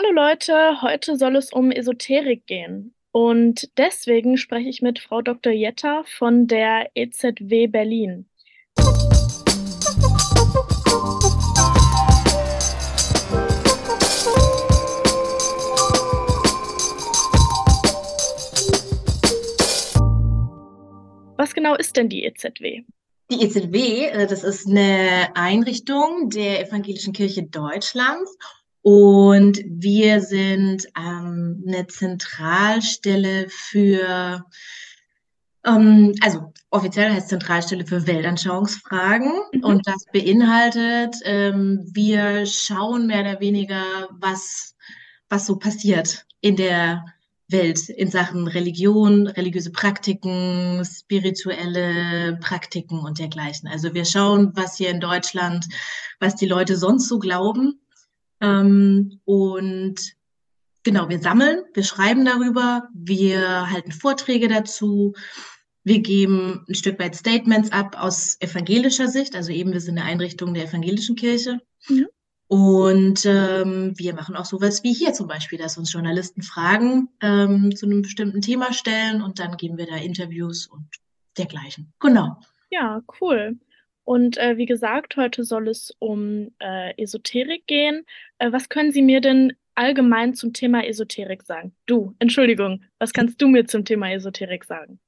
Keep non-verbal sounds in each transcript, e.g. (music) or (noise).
Hallo Leute, heute soll es um Esoterik gehen. Und deswegen spreche ich mit Frau Dr. Jetta von der EZW Berlin. Was genau ist denn die EZW? Die EZW, äh, das ist eine Einrichtung der Evangelischen Kirche Deutschlands und wir sind ähm, eine Zentralstelle für, ähm, also offiziell heißt Zentralstelle für Weltanschauungsfragen. Mhm. Und das beinhaltet, ähm, wir schauen mehr oder weniger, was, was so passiert in der Welt in Sachen Religion, religiöse Praktiken, spirituelle Praktiken und dergleichen. Also wir schauen, was hier in Deutschland, was die Leute sonst so glauben ähm, und genau, wir sammeln, wir schreiben darüber, wir halten Vorträge dazu, wir geben ein Stück weit Statements ab aus evangelischer Sicht, also eben wir sind eine Einrichtung der evangelischen Kirche. Mhm. Und ähm, wir machen auch sowas wie hier zum Beispiel, dass uns Journalisten Fragen ähm, zu einem bestimmten Thema stellen und dann geben wir da Interviews und dergleichen. Genau. Ja, cool. Und äh, wie gesagt, heute soll es um äh, Esoterik gehen. Äh, was können Sie mir denn allgemein zum Thema Esoterik sagen? Du, Entschuldigung, was kannst du mir zum Thema Esoterik sagen?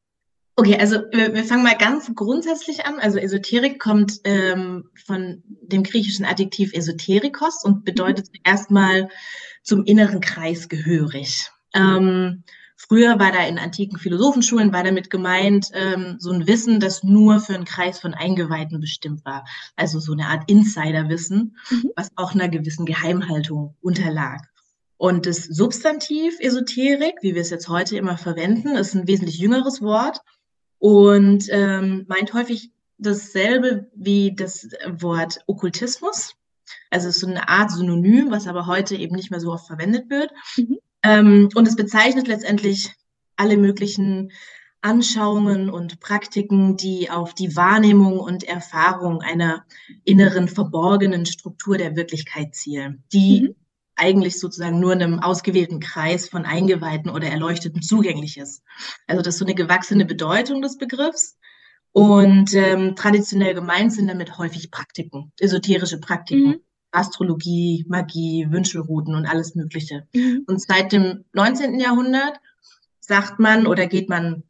Okay, also wir, wir fangen mal ganz grundsätzlich an. Also Esoterik kommt ähm, von dem griechischen Adjektiv Esoterikos und bedeutet mhm. erstmal zum inneren Kreis gehörig. Ähm, Früher war da in antiken Philosophenschulen, war damit gemeint, ähm, so ein Wissen, das nur für einen Kreis von Eingeweihten bestimmt war. Also so eine Art Insiderwissen, mhm. was auch einer gewissen Geheimhaltung unterlag. Und das Substantiv Esoterik, wie wir es jetzt heute immer verwenden, ist ein wesentlich jüngeres Wort und ähm, meint häufig dasselbe wie das Wort Okkultismus. Also es ist so eine Art Synonym, was aber heute eben nicht mehr so oft verwendet wird. Mhm. Ähm, und es bezeichnet letztendlich alle möglichen Anschauungen und Praktiken, die auf die Wahrnehmung und Erfahrung einer inneren verborgenen Struktur der Wirklichkeit zielen, die mhm. eigentlich sozusagen nur einem ausgewählten Kreis von Eingeweihten oder Erleuchteten zugänglich ist. Also das ist so eine gewachsene Bedeutung des Begriffs. Und ähm, traditionell gemeint sind damit häufig Praktiken, esoterische Praktiken. Mhm. Astrologie, Magie, Wünschelrouten und alles Mögliche. Mhm. Und seit dem 19. Jahrhundert sagt man oder geht man,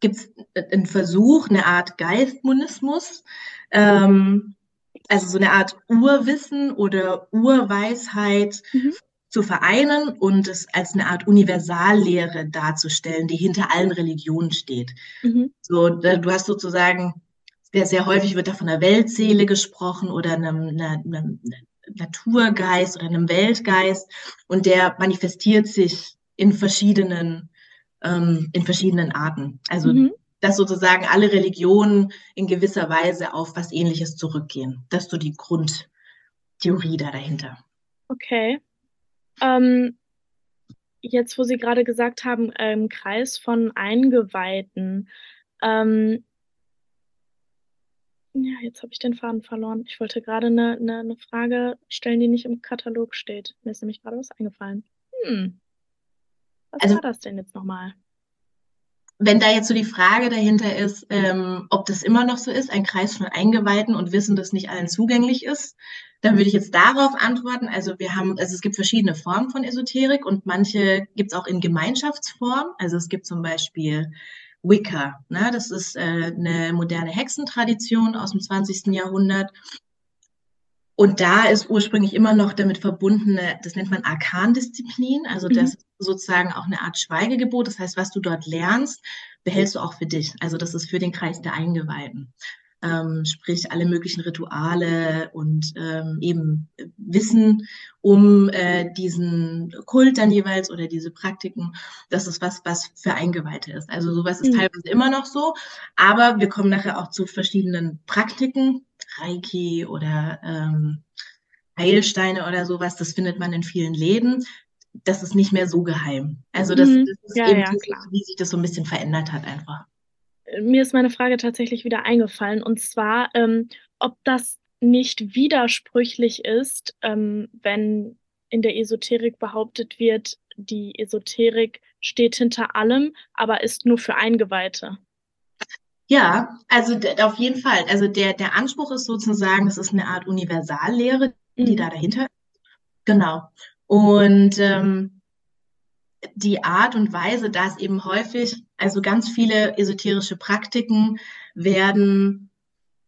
gibt es einen Versuch, eine Art Geistmonismus, ähm, also so eine Art Urwissen oder Urweisheit mhm. zu vereinen und es als eine Art Universallehre darzustellen, die hinter allen Religionen steht. Mhm. So, du hast sozusagen sehr, häufig wird da von einer Weltseele gesprochen oder einem, einem Naturgeist oder einem Weltgeist und der manifestiert sich in verschiedenen, ähm, in verschiedenen Arten. Also mhm. dass sozusagen alle Religionen in gewisser Weise auf was ähnliches zurückgehen. Das ist so die Grundtheorie da dahinter. Okay. Ähm, jetzt, wo Sie gerade gesagt haben, im Kreis von Eingeweihten, ähm, ja, jetzt habe ich den Faden verloren. Ich wollte gerade eine, eine, eine Frage stellen, die nicht im Katalog steht. Mir ist nämlich gerade was eingefallen. Hm. Was also, war das denn jetzt nochmal? Wenn da jetzt so die Frage dahinter ist, ähm, ob das immer noch so ist, ein Kreis von Eingeweihten und Wissen, das nicht allen zugänglich ist, dann würde ich jetzt darauf antworten. Also wir haben, also es gibt verschiedene Formen von Esoterik und manche gibt es auch in Gemeinschaftsform. Also es gibt zum Beispiel Wicca. Ne? Das ist äh, eine moderne Hexentradition aus dem 20. Jahrhundert. Und da ist ursprünglich immer noch damit verbundene, das nennt man Arkandisziplin, also das mhm. ist sozusagen auch eine Art Schweigegebot. Das heißt, was du dort lernst, behältst du auch für dich. Also das ist für den Kreis der Eingeweihten ähm, sprich alle möglichen Rituale und ähm, eben Wissen um äh, diesen Kult dann jeweils oder diese Praktiken. Das ist was, was für Eingeweihte ist. Also sowas ist mhm. teilweise immer noch so, aber wir kommen nachher auch zu verschiedenen Praktiken, Reiki oder ähm, Heilsteine oder sowas. Das findet man in vielen Läden das ist nicht mehr so geheim. Also das, mhm. das ist ja, eben, ja, wie sich das so ein bisschen verändert hat einfach mir ist meine Frage tatsächlich wieder eingefallen und zwar, ähm, ob das nicht widersprüchlich ist, ähm, wenn in der Esoterik behauptet wird, die Esoterik steht hinter allem, aber ist nur für Eingeweihte. Ja, also auf jeden Fall. Also der, der Anspruch ist sozusagen, es ist eine Art Universallehre, die mhm. da dahinter ist. Genau. Und ähm, die Art und Weise, dass eben häufig, also ganz viele esoterische Praktiken werden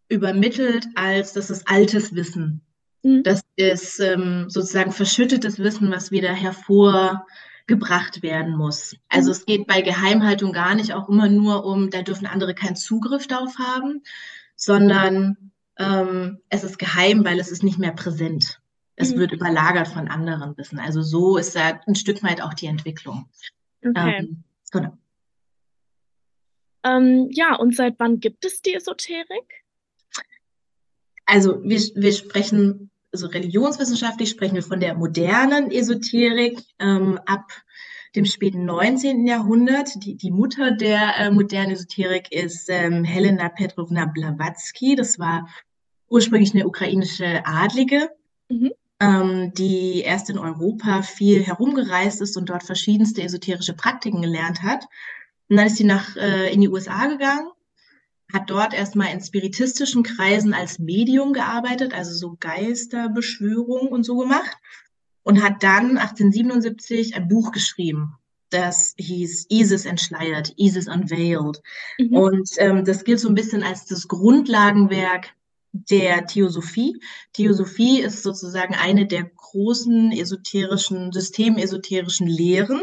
übermittelt als das ist altes Wissen. Mhm. Das ist ähm, sozusagen verschüttetes Wissen, was wieder hervorgebracht werden muss. Also mhm. es geht bei Geheimhaltung gar nicht auch immer nur um, da dürfen andere keinen Zugriff darauf haben, sondern ähm, es ist geheim, weil es ist nicht mehr präsent. Es mhm. wird überlagert von anderen Wissen. Also so ist da ein Stück weit auch die Entwicklung. Okay. Ähm, genau. Ähm, ja, und seit wann gibt es die Esoterik? Also wir, wir sprechen, also religionswissenschaftlich sprechen wir von der modernen Esoterik ähm, ab dem späten 19. Jahrhundert. Die, die Mutter der äh, modernen Esoterik ist ähm, Helena Petrovna Blavatsky. Das war ursprünglich eine ukrainische Adlige, mhm. ähm, die erst in Europa viel herumgereist ist und dort verschiedenste esoterische Praktiken gelernt hat. Und dann ist sie nach, äh, in die USA gegangen hat dort erstmal in spiritistischen Kreisen als Medium gearbeitet, also so Geisterbeschwörung und so gemacht und hat dann 1877 ein Buch geschrieben. Das hieß Isis entschleiert, Isis unveiled. Mhm. Und ähm, das gilt so ein bisschen als das Grundlagenwerk der Theosophie. Theosophie ist sozusagen eine der großen esoterischen, systemesoterischen Lehren,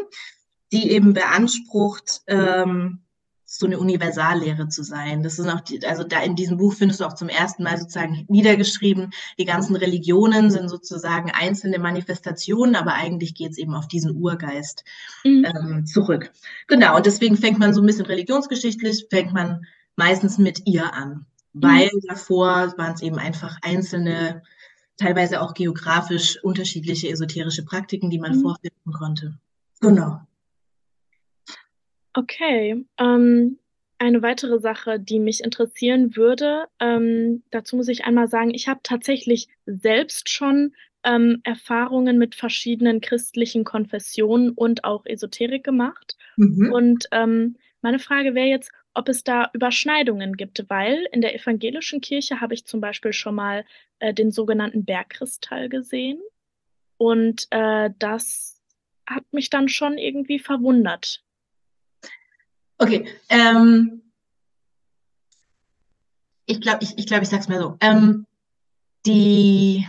die eben beansprucht, ähm, so eine Universallehre zu sein. Das ist auch, die, also da in diesem Buch findest du auch zum ersten Mal sozusagen niedergeschrieben, die ganzen Religionen sind sozusagen einzelne Manifestationen, aber eigentlich geht es eben auf diesen Urgeist mhm. ähm, zurück. Genau, und deswegen fängt man so ein bisschen religionsgeschichtlich, fängt man meistens mit ihr an, mhm. weil davor waren es eben einfach einzelne, teilweise auch geografisch unterschiedliche esoterische Praktiken, die man mhm. vorfinden konnte. Genau. Okay, ähm, eine weitere Sache, die mich interessieren würde, ähm, dazu muss ich einmal sagen, ich habe tatsächlich selbst schon ähm, Erfahrungen mit verschiedenen christlichen Konfessionen und auch Esoterik gemacht. Mhm. Und ähm, meine Frage wäre jetzt, ob es da Überschneidungen gibt, weil in der evangelischen Kirche habe ich zum Beispiel schon mal äh, den sogenannten Bergkristall gesehen. Und äh, das hat mich dann schon irgendwie verwundert. Okay, ähm, ich glaube, ich, ich, glaub, ich sage es mal so. Ähm, die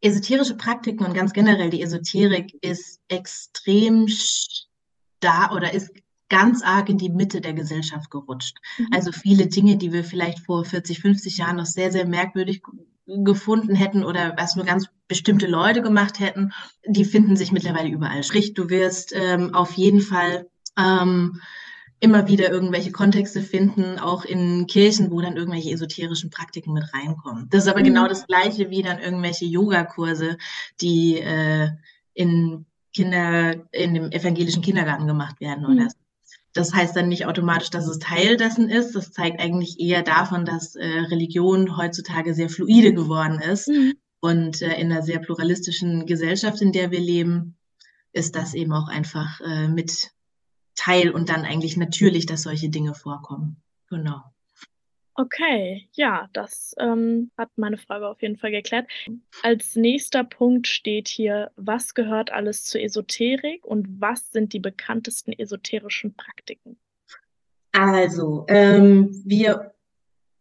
esoterische Praktiken und ganz generell die Esoterik ist extrem da oder ist ganz arg in die Mitte der Gesellschaft gerutscht. Mhm. Also viele Dinge, die wir vielleicht vor 40, 50 Jahren noch sehr, sehr merkwürdig gefunden hätten oder was nur ganz bestimmte Leute gemacht hätten, die finden sich mittlerweile überall. Sprich, du wirst ähm, auf jeden Fall ähm, immer wieder irgendwelche Kontexte finden, auch in Kirchen, wo dann irgendwelche esoterischen Praktiken mit reinkommen. Das ist aber genau mhm. genau das Gleiche wie dann irgendwelche Yogakurse, die äh, in Kinder, in dem evangelischen Kindergarten gemacht werden mhm. oder so. Das heißt dann nicht automatisch, dass es Teil dessen ist. Das zeigt eigentlich eher davon, dass äh, Religion heutzutage sehr fluide geworden ist. Mhm. Und äh, in einer sehr pluralistischen Gesellschaft, in der wir leben, ist das eben auch einfach äh, mit Teil und dann eigentlich natürlich, dass solche Dinge vorkommen. Genau. Okay, ja, das ähm, hat meine Frage auf jeden Fall geklärt. Als nächster Punkt steht hier, was gehört alles zur Esoterik und was sind die bekanntesten esoterischen Praktiken? Also, ähm, wir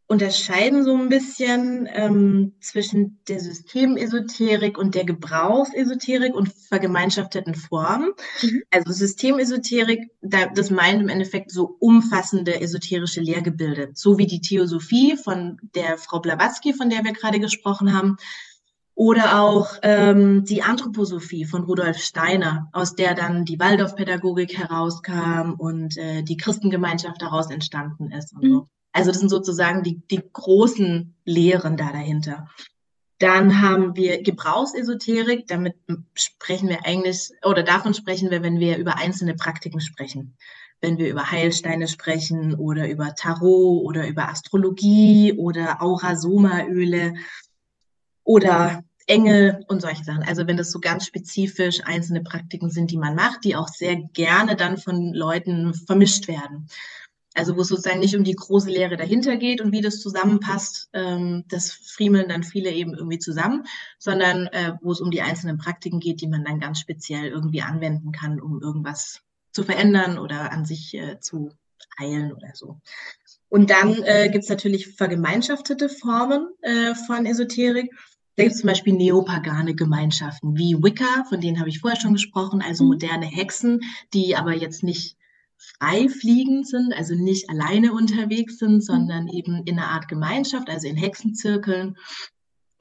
unterscheiden so ein bisschen ähm, zwischen der Systemesoterik und der Gebrauchsesoterik und vergemeinschafteten Formen. Mhm. Also Systemesoterik, da, das meint im Endeffekt so umfassende esoterische Lehrgebilde, so wie die Theosophie von der Frau Blavatsky, von der wir gerade gesprochen haben, oder auch ähm, die Anthroposophie von Rudolf Steiner, aus der dann die Waldorfpädagogik herauskam und äh, die Christengemeinschaft daraus entstanden ist und mhm. so. Also das sind sozusagen die, die großen Lehren da dahinter. Dann haben wir Gebrauchsesoterik, damit sprechen wir eigentlich, oder davon sprechen wir, wenn wir über einzelne Praktiken sprechen. Wenn wir über Heilsteine sprechen oder über Tarot oder über Astrologie oder Aurasoma-Öle oder Engel und solche Sachen. Also wenn das so ganz spezifisch einzelne Praktiken sind, die man macht, die auch sehr gerne dann von Leuten vermischt werden. Also wo es sozusagen nicht um die große Lehre dahinter geht und wie das zusammenpasst, ähm, das friemeln dann viele eben irgendwie zusammen, sondern äh, wo es um die einzelnen Praktiken geht, die man dann ganz speziell irgendwie anwenden kann, um irgendwas zu verändern oder an sich äh, zu heilen oder so. Und dann äh, gibt es natürlich vergemeinschaftete Formen äh, von Esoterik. Da gibt es zum Beispiel neopagane Gemeinschaften wie Wicca, von denen habe ich vorher schon gesprochen, also mhm. moderne Hexen, die aber jetzt nicht frei fliegend sind, also nicht alleine unterwegs sind, mhm. sondern eben in einer Art Gemeinschaft, also in Hexenzirkeln.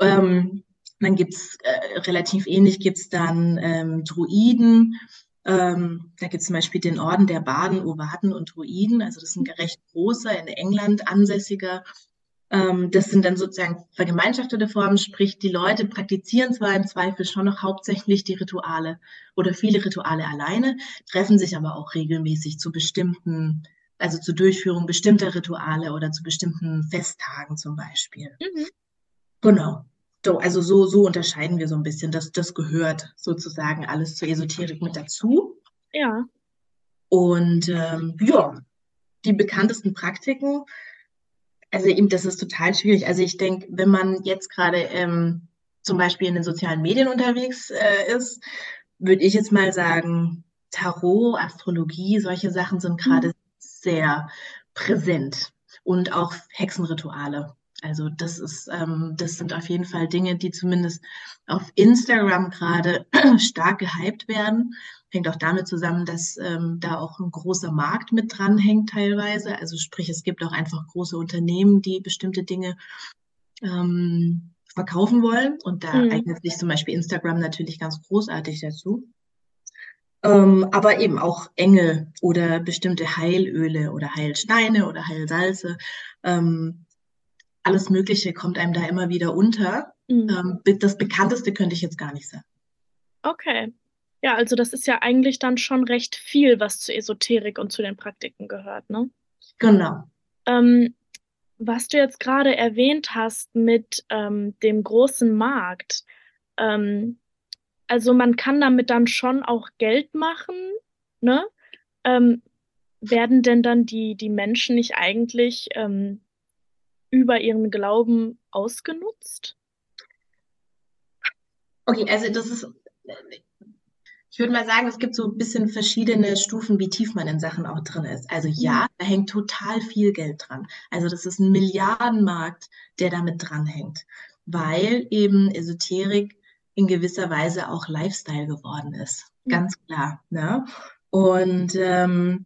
Ähm, dann gibt's äh, relativ ähnlich gibt's dann ähm, Druiden. Ähm, da gibt es zum Beispiel den Orden der Baden, Ovaten und Druiden. Also das ist ein recht großer, in England ansässiger das sind dann sozusagen vergemeinschaftete Formen, sprich die Leute praktizieren zwar im Zweifel schon noch hauptsächlich die Rituale oder viele Rituale alleine, treffen sich aber auch regelmäßig zu bestimmten, also zur Durchführung bestimmter Rituale oder zu bestimmten Festtagen zum Beispiel. Mhm. Genau. So, also so, so unterscheiden wir so ein bisschen. Das, das gehört sozusagen alles zur Esoterik mit dazu. Ja. Und ähm, ja, die bekanntesten Praktiken also eben, das ist total schwierig. Also ich denke, wenn man jetzt gerade ähm, zum Beispiel in den sozialen Medien unterwegs äh, ist, würde ich jetzt mal sagen, Tarot, Astrologie, solche Sachen sind gerade mhm. sehr präsent und auch Hexenrituale. Also das ist, ähm, das sind auf jeden Fall Dinge, die zumindest auf Instagram gerade (clears throat) stark gehypt werden hängt auch damit zusammen, dass ähm, da auch ein großer Markt mit dranhängt teilweise. Also sprich, es gibt auch einfach große Unternehmen, die bestimmte Dinge ähm, verkaufen wollen. Und da mhm. eignet sich zum Beispiel Instagram natürlich ganz großartig dazu. Ähm, aber eben auch Engel oder bestimmte Heilöle oder Heilsteine oder Heilsalze. Ähm, alles Mögliche kommt einem da immer wieder unter. Mhm. Ähm, das bekannteste könnte ich jetzt gar nicht sagen. Okay. Ja, also das ist ja eigentlich dann schon recht viel, was zur Esoterik und zu den Praktiken gehört, ne? Genau. Ähm, was du jetzt gerade erwähnt hast mit ähm, dem großen Markt, ähm, also man kann damit dann schon auch Geld machen, ne? Ähm, werden denn dann die, die Menschen nicht eigentlich ähm, über ihren Glauben ausgenutzt? Okay, also das ist ich würde mal sagen, es gibt so ein bisschen verschiedene Stufen, wie tief man in Sachen auch drin ist. Also ja, mhm. da hängt total viel Geld dran. Also das ist ein Milliardenmarkt, der damit dranhängt, weil eben Esoterik in gewisser Weise auch Lifestyle geworden ist. Mhm. Ganz klar. Ne? Und ähm,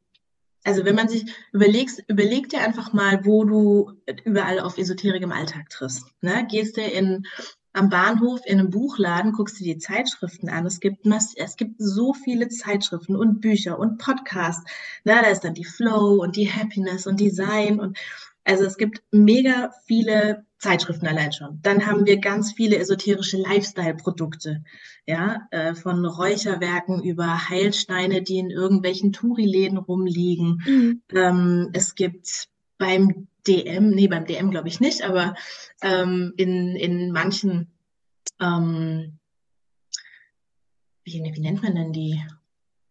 also wenn man sich überlegt, überleg dir einfach mal, wo du überall auf Esoterik im Alltag triffst. Ne? Gehst du in am Bahnhof in einem Buchladen, guckst du die Zeitschriften an. Es gibt, es gibt so viele Zeitschriften und Bücher und Podcasts. Na, da ist dann die Flow und die Happiness und Design und also es gibt mega viele Zeitschriften allein schon. Dann haben wir ganz viele esoterische Lifestyle-Produkte, ja, äh, von Räucherwerken über Heilsteine, die in irgendwelchen Touri-Läden rumliegen. Mhm. Ähm, es gibt beim DM, nee, beim DM glaube ich nicht, aber ähm, in, in manchen, ähm, wie, wie nennt man denn die?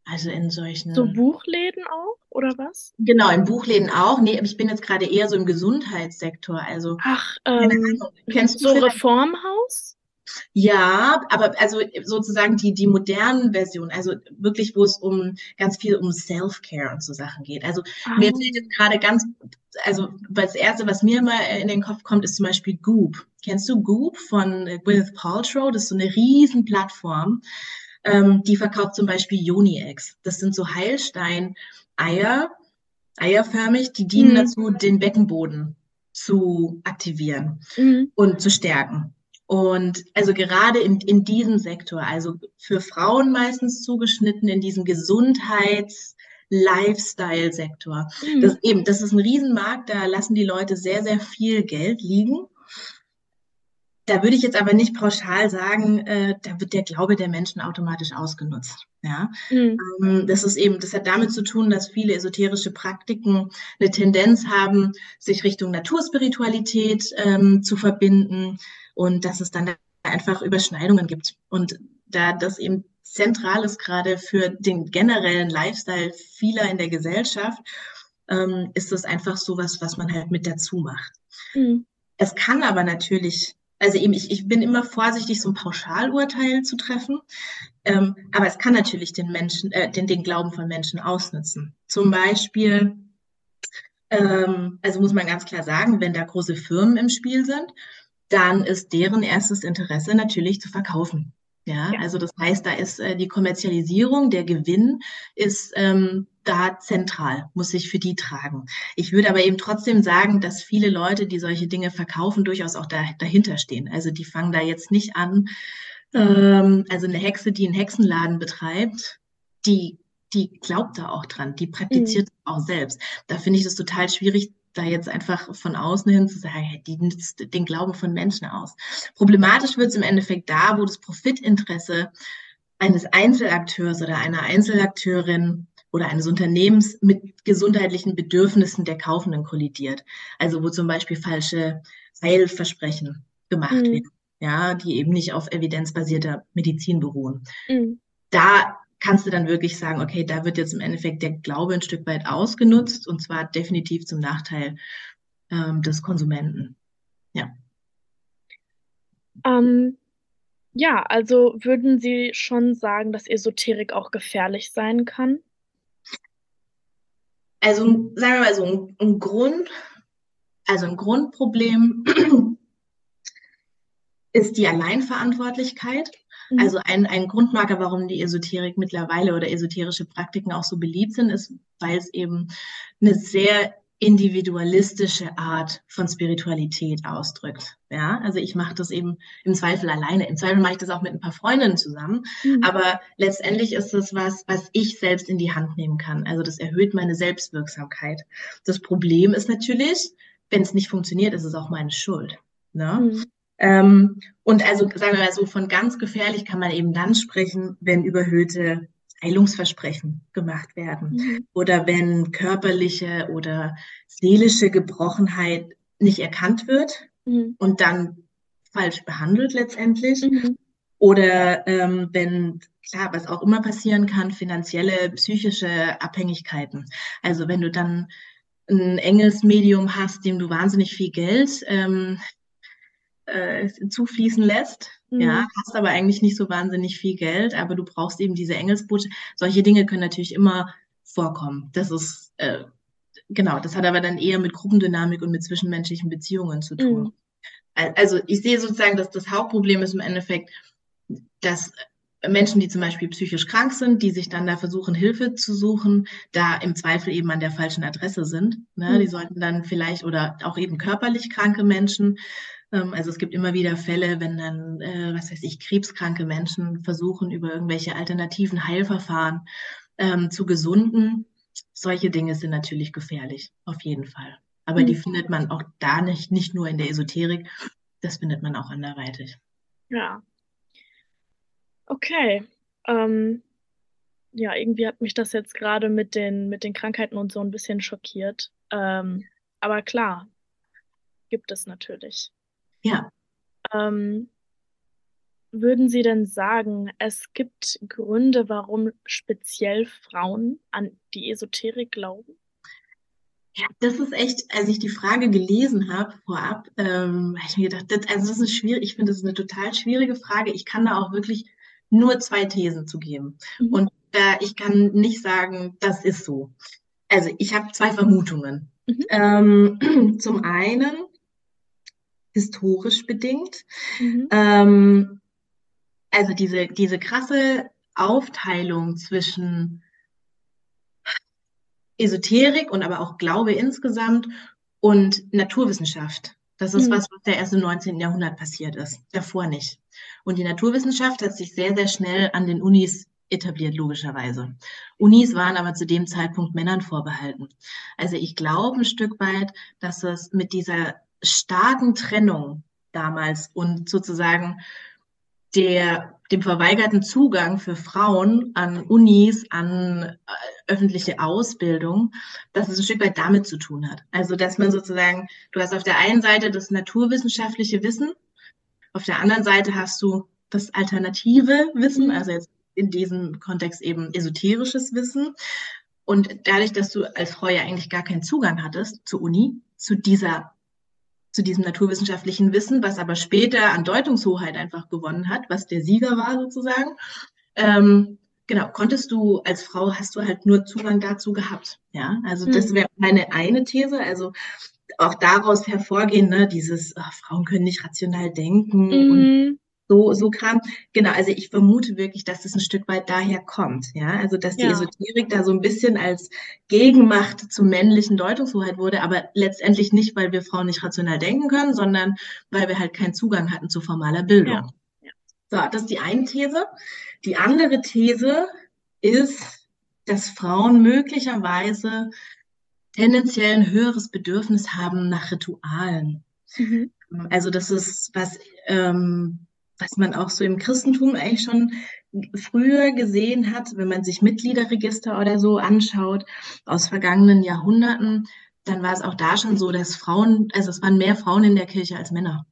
Also in solchen. So Buchläden auch, oder was? Genau, in Buchläden auch. Nee, ich bin jetzt gerade eher so im Gesundheitssektor. Also, Ach, ähm, kennst du so Reformhaus? Ja, aber also sozusagen die, die modernen Versionen, also wirklich, wo es um ganz viel um Self-Care und so Sachen geht. Also oh. mir fällt jetzt gerade ganz, also das erste, was mir immer in den Kopf kommt, ist zum Beispiel Goop. Kennst du Goop von Gwyneth Paltrow? Das ist so eine riesen Plattform. Ähm, die verkauft zum Beispiel Yoni-Eggs. Das sind so Heilstein-Eier, eierförmig, die dienen mhm. dazu, den Beckenboden zu aktivieren mhm. und zu stärken. Und also gerade in, in diesem Sektor, also für Frauen meistens zugeschnitten, in diesem Gesundheits- Lifestyle-Sektor. Mhm. Das eben, das ist ein Riesenmarkt, da lassen die Leute sehr, sehr viel Geld liegen. Da würde ich jetzt aber nicht pauschal sagen, äh, da wird der Glaube der Menschen automatisch ausgenutzt. Ja, mhm. ähm, das ist eben, das hat damit zu tun, dass viele esoterische Praktiken eine Tendenz haben, sich Richtung Naturspiritualität ähm, zu verbinden, und dass es dann einfach Überschneidungen gibt. Und da das eben zentral ist, gerade für den generellen Lifestyle vieler in der Gesellschaft, ähm, ist das einfach sowas, was man halt mit dazu macht. Mhm. Es kann aber natürlich, also eben, ich, ich bin immer vorsichtig, so ein Pauschalurteil zu treffen, ähm, aber es kann natürlich den Menschen, äh, den, den Glauben von Menschen ausnutzen. Zum Beispiel, ähm, also muss man ganz klar sagen, wenn da große Firmen im Spiel sind, dann ist deren erstes Interesse natürlich zu verkaufen. Ja, ja. also das heißt, da ist äh, die Kommerzialisierung, der Gewinn ist ähm, da zentral, muss sich für die tragen. Ich würde aber eben trotzdem sagen, dass viele Leute, die solche Dinge verkaufen, durchaus auch da, dahinter stehen. Also die fangen da jetzt nicht an. Ähm, also eine Hexe, die einen Hexenladen betreibt, die die glaubt da auch dran, die praktiziert mhm. auch selbst. Da finde ich das total schwierig, da jetzt einfach von außen hin zu sagen, die nützt den Glauben von Menschen aus. Problematisch wird es im Endeffekt da, wo das Profitinteresse eines Einzelakteurs oder einer Einzelakteurin oder eines Unternehmens mit gesundheitlichen Bedürfnissen der Kaufenden kollidiert. Also wo zum Beispiel falsche Heilversprechen gemacht mhm. werden, ja, die eben nicht auf evidenzbasierter Medizin beruhen. Mhm. Da kannst du dann wirklich sagen, okay, da wird jetzt im Endeffekt der Glaube ein Stück weit ausgenutzt und zwar definitiv zum Nachteil ähm, des Konsumenten. Ja. Ähm, ja, also würden Sie schon sagen, dass Esoterik auch gefährlich sein kann? Also sagen wir mal so, ein, ein Grund, also ein Grundproblem (clears throat) ist die Alleinverantwortlichkeit. Mhm. Also ein, ein Grundmarker, warum die Esoterik mittlerweile oder esoterische Praktiken auch so beliebt sind, ist, weil es eben eine sehr individualistische Art von Spiritualität ausdrückt. Ja, also ich mache das eben im Zweifel alleine. Im Zweifel mache ich das auch mit ein paar Freundinnen zusammen. Mhm. Aber letztendlich ist das was, was ich selbst in die Hand nehmen kann. Also das erhöht meine Selbstwirksamkeit. Das Problem ist natürlich, wenn es nicht funktioniert, ist es auch meine Schuld. Ne? Mhm. Ähm, und also sagen wir mal so, von ganz gefährlich kann man eben dann sprechen, wenn überhöhte Heilungsversprechen gemacht werden mhm. oder wenn körperliche oder seelische Gebrochenheit nicht erkannt wird mhm. und dann falsch behandelt letztendlich. Mhm. Oder ähm, wenn, klar, was auch immer passieren kann, finanzielle, psychische Abhängigkeiten. Also wenn du dann ein Engelsmedium hast, dem du wahnsinnig viel Geld ähm, äh, zufließen lässt. Mhm. Ja, hast aber eigentlich nicht so wahnsinnig viel Geld, aber du brauchst eben diese Engelsbotschaft. Solche Dinge können natürlich immer vorkommen. Das ist, äh, genau, das hat aber dann eher mit Gruppendynamik und mit zwischenmenschlichen Beziehungen zu tun. Mhm. Also ich sehe sozusagen, dass das Hauptproblem ist im Endeffekt, dass Menschen, die zum Beispiel psychisch krank sind, die sich dann da versuchen, Hilfe zu suchen, da im Zweifel eben an der falschen Adresse sind. Ne? Mhm. Die sollten dann vielleicht oder auch eben körperlich kranke Menschen, also es gibt immer wieder Fälle, wenn dann, äh, was weiß ich, krebskranke Menschen versuchen, über irgendwelche alternativen Heilverfahren ähm, zu gesunden. Solche Dinge sind natürlich gefährlich, auf jeden Fall. Aber mhm. die findet man auch da nicht, nicht nur in der Esoterik, das findet man auch anderweitig. Ja. Okay. Ähm, ja, irgendwie hat mich das jetzt gerade mit den, mit den Krankheiten und so ein bisschen schockiert. Ähm, aber klar, gibt es natürlich. Ja. Ähm, würden Sie denn sagen, es gibt Gründe, warum speziell Frauen an die Esoterik glauben? Ja, das ist echt, als ich die Frage gelesen habe vorab, ähm, habe ich mir gedacht, das, also das ist schwierig, ich finde das ist eine total schwierige Frage. Ich kann da auch wirklich nur zwei Thesen zu geben. Mhm. Und äh, ich kann nicht sagen, das ist so. Also ich habe zwei Vermutungen. Mhm. Ähm, (clears throat) zum einen historisch bedingt. Mhm. Ähm, also diese, diese krasse Aufteilung zwischen Esoterik und aber auch Glaube insgesamt und Naturwissenschaft. Das ist mhm. was, was der erst im 19. Jahrhundert passiert ist, davor nicht. Und die Naturwissenschaft hat sich sehr, sehr schnell an den Unis etabliert, logischerweise. Unis waren aber zu dem Zeitpunkt Männern vorbehalten. Also ich glaube ein Stück weit, dass es mit dieser starken Trennung damals und sozusagen der, dem verweigerten Zugang für Frauen an Unis, an äh, öffentliche Ausbildung, dass es ein Stück weit damit zu tun hat. Also, dass man sozusagen, du hast auf der einen Seite das naturwissenschaftliche Wissen Auf der anderen Seite hast du das alternative Wissen, Mhm. also jetzt in diesem Kontext eben esoterisches Wissen. Und dadurch, dass du als Frau ja eigentlich gar keinen Zugang hattest zur Uni, zu dieser, zu diesem naturwissenschaftlichen Wissen, was aber später an Deutungshoheit einfach gewonnen hat, was der Sieger war sozusagen, ähm, genau, konntest du als Frau, hast du halt nur Zugang dazu gehabt. Ja, also das Mhm. wäre meine eine These. Also auch daraus hervorgehen, ne, dieses, ach, Frauen können nicht rational denken und Mhm. So, so Kram. Genau, also ich vermute wirklich, dass es ein Stück weit daher kommt. Ja, also dass die Ja. Esoterik da so ein bisschen als Gegenmacht zur männlichen Deutungshoheit wurde, aber letztendlich nicht, weil wir Frauen nicht rational denken können, sondern weil wir halt keinen Zugang hatten zu formaler Bildung. Ja. Ja. So, das ist die eine These. Die andere These ist, dass Frauen möglicherweise tendenziell ein höheres Bedürfnis haben nach Ritualen. Mhm. Also das ist was, ähm, was man auch so im Christentum eigentlich schon früher gesehen hat, wenn man sich Mitgliederregister oder so anschaut aus vergangenen Jahrhunderten, dann war es auch da schon so, dass Frauen, also es waren mehr Frauen in der Kirche als Männer.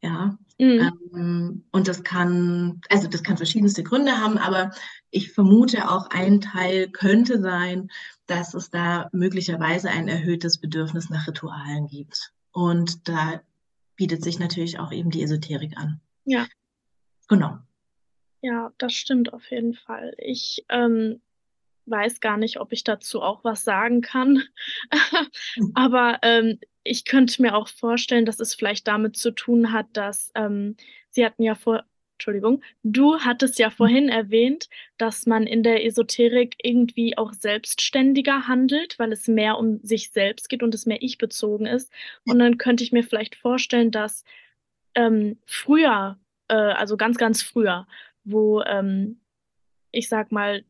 Ja, Mhm. ähm, und das kann, also das kann verschiedenste Gründe haben, aber ich vermute auch ein Teil könnte sein, dass es da möglicherweise ein erhöhtes Bedürfnis nach Ritualen gibt. Und da bietet sich natürlich auch eben die Esoterik an. Ja. Genau. Ja, das stimmt auf jeden Fall. Ich ähm, weiß gar nicht, ob ich dazu auch was sagen kann. (laughs) Aber ähm, ich könnte mir auch vorstellen, dass es vielleicht damit zu tun hat, dass ähm, Sie hatten ja vor, Entschuldigung, du hattest ja vorhin erwähnt, dass man in der Esoterik irgendwie auch selbstständiger handelt, weil es mehr um sich selbst geht und es mehr ich-bezogen ist. Und dann könnte ich mir vielleicht vorstellen, dass ähm, früher, äh, also ganz, ganz früher, wo ähm, ich sag mal,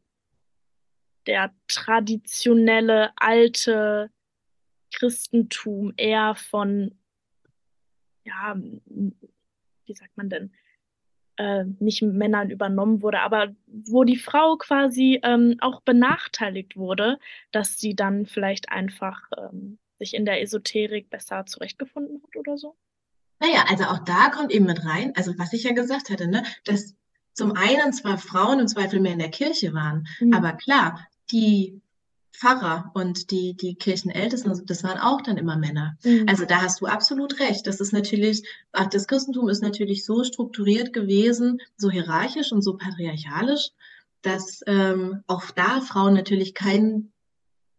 der traditionelle alte Christentum eher von, ja, wie sagt man denn, äh, nicht Männern übernommen wurde, aber wo die Frau quasi ähm, auch benachteiligt wurde, dass sie dann vielleicht einfach ähm, sich in der Esoterik besser zurechtgefunden hat oder so. Naja, also auch da kommt eben mit rein, also was ich ja gesagt hatte, ne, dass zum einen zwar Frauen im Zweifel mehr in der Kirche waren, Mhm. aber klar, die Pfarrer und die, die Kirchenältesten, also das waren auch dann immer Männer. Mhm. Also da hast du absolut recht. Das ist natürlich, ach, das Christentum ist natürlich so strukturiert gewesen, so hierarchisch und so patriarchalisch, dass ähm, auch da Frauen natürlich keinen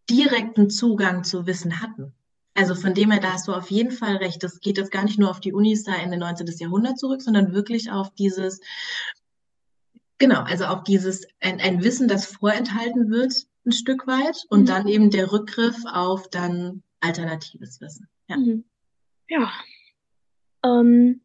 direkten Zugang zu Wissen hatten. Also von dem her, da hast du auf jeden Fall recht. Das geht jetzt gar nicht nur auf die Unis da Ende 19. Jahrhundert zurück, sondern wirklich auf dieses, genau, also auf dieses, ein, ein Wissen, das vorenthalten wird, ein Stück weit, und Mhm. dann eben der Rückgriff auf dann alternatives Wissen. Ja. Mhm. Ja. Ähm,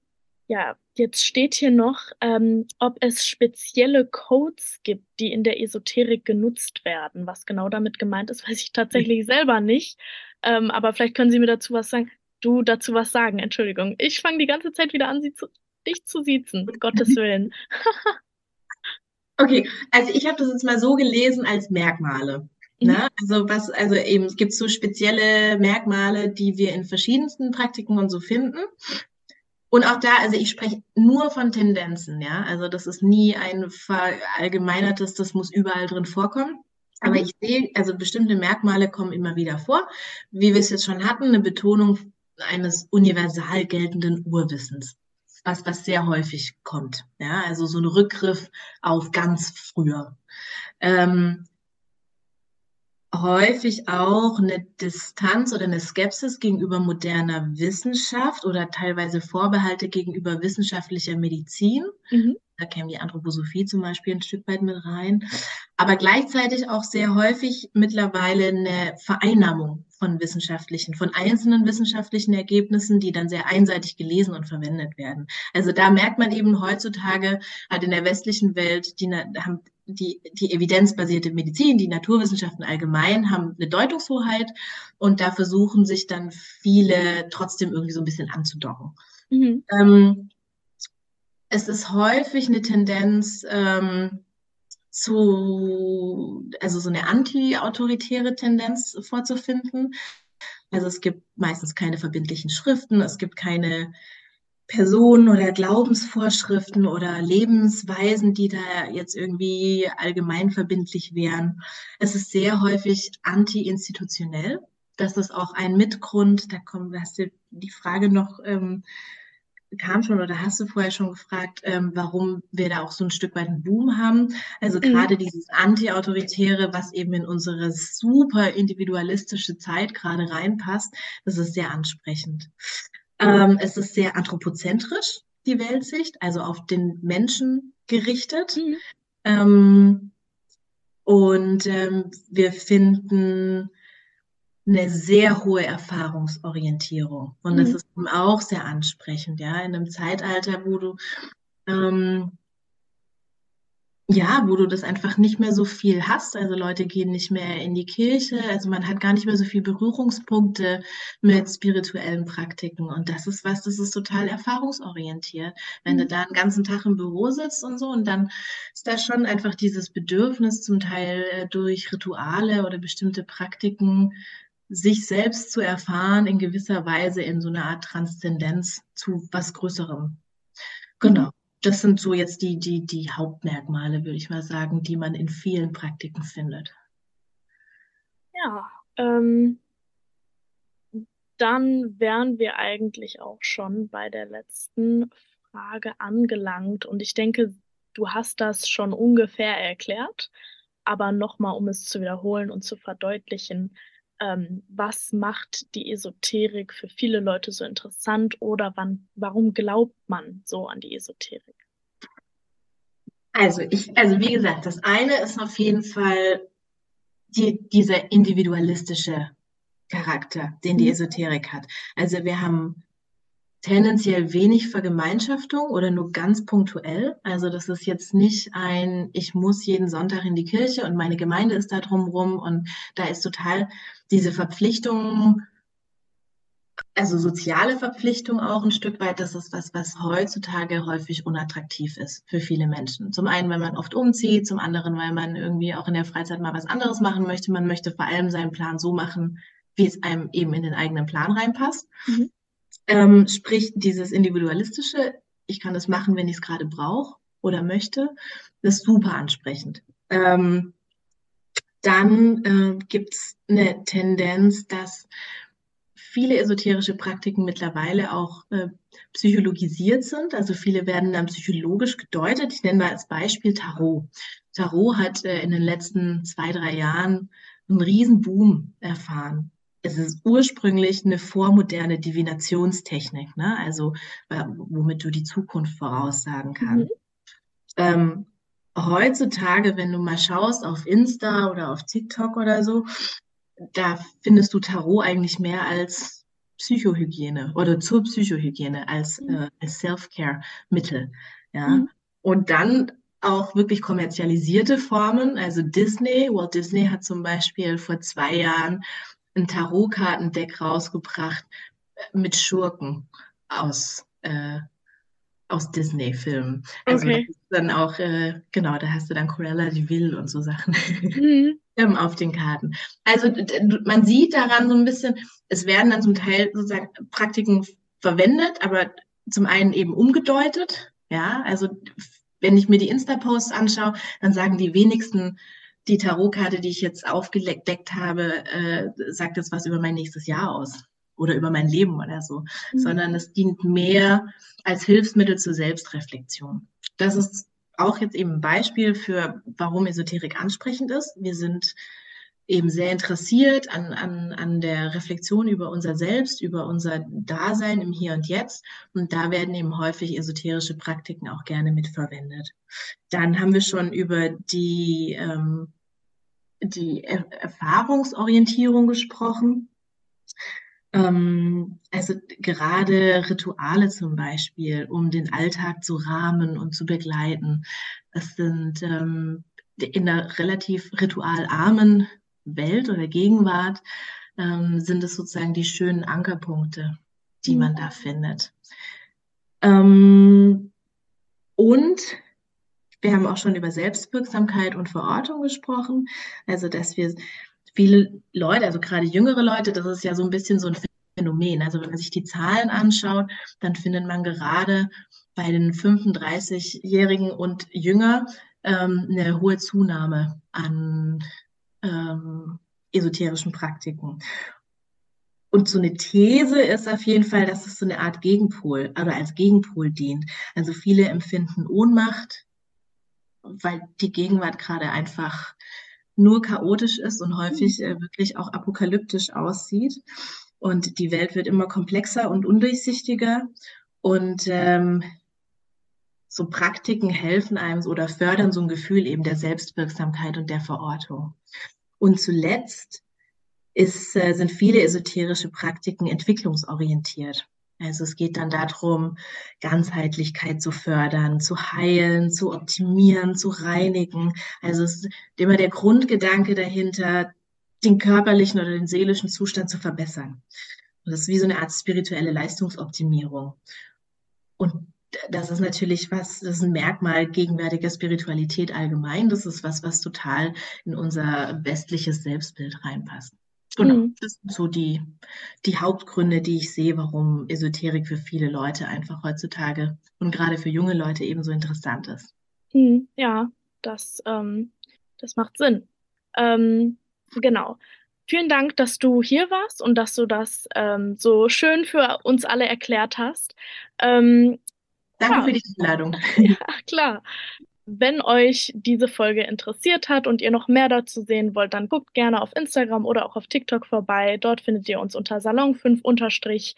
ja, jetzt steht hier noch, ähm, ob es spezielle Codes gibt, die in der Esoterik genutzt werden. Was genau damit gemeint ist, weiß ich tatsächlich selber nicht. Ähm, aber vielleicht können Sie mir dazu was sagen. Du dazu was sagen, Entschuldigung. Ich fange die ganze Zeit wieder an, sie zu, dich zu siezen, Gottes (laughs) Willen. Okay, also ich habe das jetzt mal so gelesen als Merkmale. Mhm. Ne? Also was, also eben, es gibt so spezielle Merkmale, die wir in verschiedensten Praktiken und so finden. Und auch da, also ich spreche nur von Tendenzen, ja. Also das ist nie ein verallgemeinertes, das muss überall drin vorkommen. Aber Mhm. ich sehe, also bestimmte Merkmale kommen immer wieder vor. Wie wir es jetzt schon hatten, eine Betonung eines universal geltenden Urwissens. Was, was sehr häufig kommt. Ja, also so ein Rückgriff auf ganz früher. Ähm, häufig auch eine Distanz oder eine Skepsis gegenüber moderner Wissenschaft oder teilweise Vorbehalte gegenüber wissenschaftlicher Medizin. Mhm. Da käme die Anthroposophie zum Beispiel ein Stück weit mit rein. Aber gleichzeitig auch sehr häufig mittlerweile eine Vereinnahmung von wissenschaftlichen, von einzelnen wissenschaftlichen Ergebnissen, die dann sehr einseitig gelesen und verwendet werden. Also da merkt man eben heutzutage, halt in der westlichen Welt, die haben die, die evidenzbasierte Medizin, die Naturwissenschaften allgemein haben eine Deutungshoheit und da versuchen sich dann viele trotzdem irgendwie so ein bisschen anzudocken. Mhm. Ähm, es ist häufig eine Tendenz ähm, zu, also so eine anti-autoritäre Tendenz vorzufinden. Also es gibt meistens keine verbindlichen Schriften, es gibt keine Personen oder Glaubensvorschriften oder Lebensweisen, die da jetzt irgendwie allgemeinverbindlich wären. Es ist sehr häufig anti-institutionell. Das ist auch ein Mitgrund. Da kommt, hast du die Frage noch ähm, kam schon oder hast du vorher schon gefragt, ähm, warum wir da auch so ein Stück weit einen Boom haben. Also mhm. gerade dieses Anti-Autoritäre, was eben in unsere super individualistische Zeit gerade reinpasst, das ist sehr ansprechend. Ähm, es ist sehr anthropozentrisch, die Weltsicht, also auf den Menschen gerichtet. Mhm. Ähm, und ähm, wir finden eine sehr hohe Erfahrungsorientierung. Und das mhm. ist auch sehr ansprechend, ja, in einem Zeitalter, wo du ähm, ja, wo du das einfach nicht mehr so viel hast. Also Leute gehen nicht mehr in die Kirche. Also man hat gar nicht mehr so viel Berührungspunkte mit spirituellen Praktiken. Und das ist was, das ist total erfahrungsorientiert. Wenn du mhm. da einen ganzen Tag im Büro sitzt und so, und dann ist da schon einfach dieses Bedürfnis, zum Teil äh, durch Rituale oder bestimmte Praktiken sich selbst zu erfahren, in gewisser Weise in so einer Art Transzendenz zu was Größerem. Genau. Mhm. Das sind so jetzt die, die, die Hauptmerkmale, würde ich mal sagen, die man in vielen Praktiken findet. Ja, ähm, dann wären wir eigentlich auch schon bei der letzten Frage angelangt. Und ich denke, du hast das schon ungefähr erklärt. Aber nochmal, um es zu wiederholen und zu verdeutlichen, ähm, was macht die Esoterik für viele Leute so interessant oder wann, warum glaubt man so an die Esoterik? Also ich, also wie gesagt, das eine ist auf jeden Fall die, dieser individualistische Charakter, den die mhm. Esoterik hat. Also wir haben tendenziell wenig Vergemeinschaftung oder nur ganz punktuell. Also das ist jetzt nicht ein, ich muss jeden Sonntag in die Kirche und meine Gemeinde ist da drumrum und da ist total diese Verpflichtung, also soziale Verpflichtung auch ein Stück weit, das ist was, was heutzutage häufig unattraktiv ist für viele Menschen. Zum einen, weil man oft umzieht, zum anderen, weil man irgendwie auch in der Freizeit mal was anderes machen möchte. Man möchte vor allem seinen Plan so machen, wie es einem eben in den eigenen Plan reinpasst. Mhm. Ähm, sprich, dieses Individualistische, ich kann das machen, wenn ich es gerade brauche oder möchte, das ist super ansprechend. Ähm, dann äh, gibt es eine Tendenz, dass viele esoterische Praktiken mittlerweile auch äh, psychologisiert sind. Also viele werden dann psychologisch gedeutet. Ich nenne mal als Beispiel Tarot. Tarot hat äh, in den letzten zwei, drei Jahren einen riesen Boom erfahren es ist ursprünglich eine vormoderne Divinationstechnik, ne? also womit du die Zukunft voraussagen kannst. Mhm. Ähm, heutzutage, wenn du mal schaust auf Insta oder auf TikTok oder so, da findest du Tarot eigentlich mehr als Psychohygiene oder zur Psychohygiene als, mhm. äh, als Self-Care-Mittel. Ja? Mhm. Und dann auch wirklich kommerzialisierte Formen. Also Disney, Walt Disney hat zum Beispiel vor zwei Jahren ein Tarotkartendeck rausgebracht äh, mit Schurken aus, äh, aus Disney-Filmen. Also okay. dann auch, äh, genau, da hast du dann Cruella de Vil und so Sachen mhm. (laughs) ähm, auf den Karten. Also man sieht daran so ein bisschen, es werden dann zum Teil sozusagen Praktiken verwendet, aber zum einen eben umgedeutet. Ja, also wenn ich mir die Insta-Posts anschaue, dann sagen die wenigsten die Tarotkarte, die ich jetzt aufgedeckt habe, äh, sagt jetzt was über mein nächstes Jahr aus oder über mein Leben oder so, mhm. sondern es dient mehr als Hilfsmittel zur Selbstreflexion. Das ist auch jetzt eben ein Beispiel für, warum Esoterik ansprechend ist. Wir sind eben sehr interessiert an, an, an der Reflexion über unser Selbst, über unser Dasein im Hier und Jetzt. Und da werden eben häufig esoterische Praktiken auch gerne mitverwendet. Dann haben wir schon über die, ähm, die er Erfahrungsorientierung gesprochen. Ähm, also gerade Rituale zum Beispiel, um den Alltag zu rahmen und zu begleiten. Das sind ähm, in der relativ ritualarmen Welt oder Gegenwart ähm, sind es sozusagen die schönen Ankerpunkte, die mhm. man da findet. Ähm, und wir haben auch schon über Selbstwirksamkeit und Verortung gesprochen. Also, dass wir viele Leute, also gerade jüngere Leute, das ist ja so ein bisschen so ein Phänomen. Also wenn man sich die Zahlen anschaut, dann findet man gerade bei den 35-Jährigen und jünger ähm, eine hohe Zunahme an ähm, esoterischen Praktiken. Und so eine These ist auf jeden Fall, dass es so eine Art Gegenpol oder als Gegenpol dient. Also viele empfinden Ohnmacht, weil die Gegenwart gerade einfach nur chaotisch ist und häufig äh, wirklich auch apokalyptisch aussieht. Und die Welt wird immer komplexer und undurchsichtiger. Und ähm, so Praktiken helfen einem oder fördern so ein Gefühl eben der Selbstwirksamkeit und der Verortung. Und zuletzt ist, äh, sind viele esoterische Praktiken entwicklungsorientiert. Also es geht dann darum, Ganzheitlichkeit zu fördern, zu heilen, zu optimieren, zu reinigen. Also es ist immer der Grundgedanke dahinter, den körperlichen oder den seelischen Zustand zu verbessern. Und das ist wie so eine Art spirituelle Leistungsoptimierung. Und das ist natürlich was, das ist ein Merkmal gegenwärtiger Spiritualität allgemein. Das ist was, was total in unser westliches Selbstbild reinpasst. Genau, mhm. das sind so die, die Hauptgründe, die ich sehe, warum Esoterik für viele Leute einfach heutzutage und gerade für junge Leute ebenso interessant ist. Mhm, ja, das, ähm, das macht Sinn. Ähm, genau. Vielen Dank, dass du hier warst und dass du das ähm, so schön für uns alle erklärt hast. Ähm, Danke ja. für die Einladung. (laughs) Ja, klar. Wenn euch diese Folge interessiert hat und ihr noch mehr dazu sehen wollt, dann guckt gerne auf Instagram oder auch auf TikTok vorbei. Dort findet ihr uns unter Salon 5 unterstrich.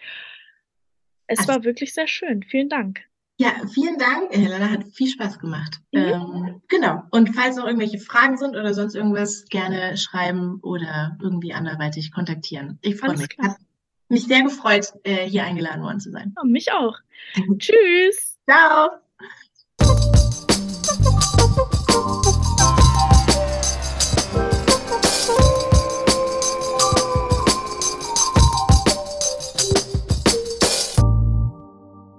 Es also, war wirklich sehr schön. Vielen Dank. Ja, vielen Dank, Helena. Hat viel Spaß gemacht. Mhm. Ähm, genau. Und falls noch irgendwelche Fragen sind oder sonst irgendwas, gerne schreiben oder irgendwie anderweitig kontaktieren. Ich freue mich. Hat mich sehr gefreut, äh, hier eingeladen worden zu sein. Ja, mich auch. (laughs) Tschüss. Ciao.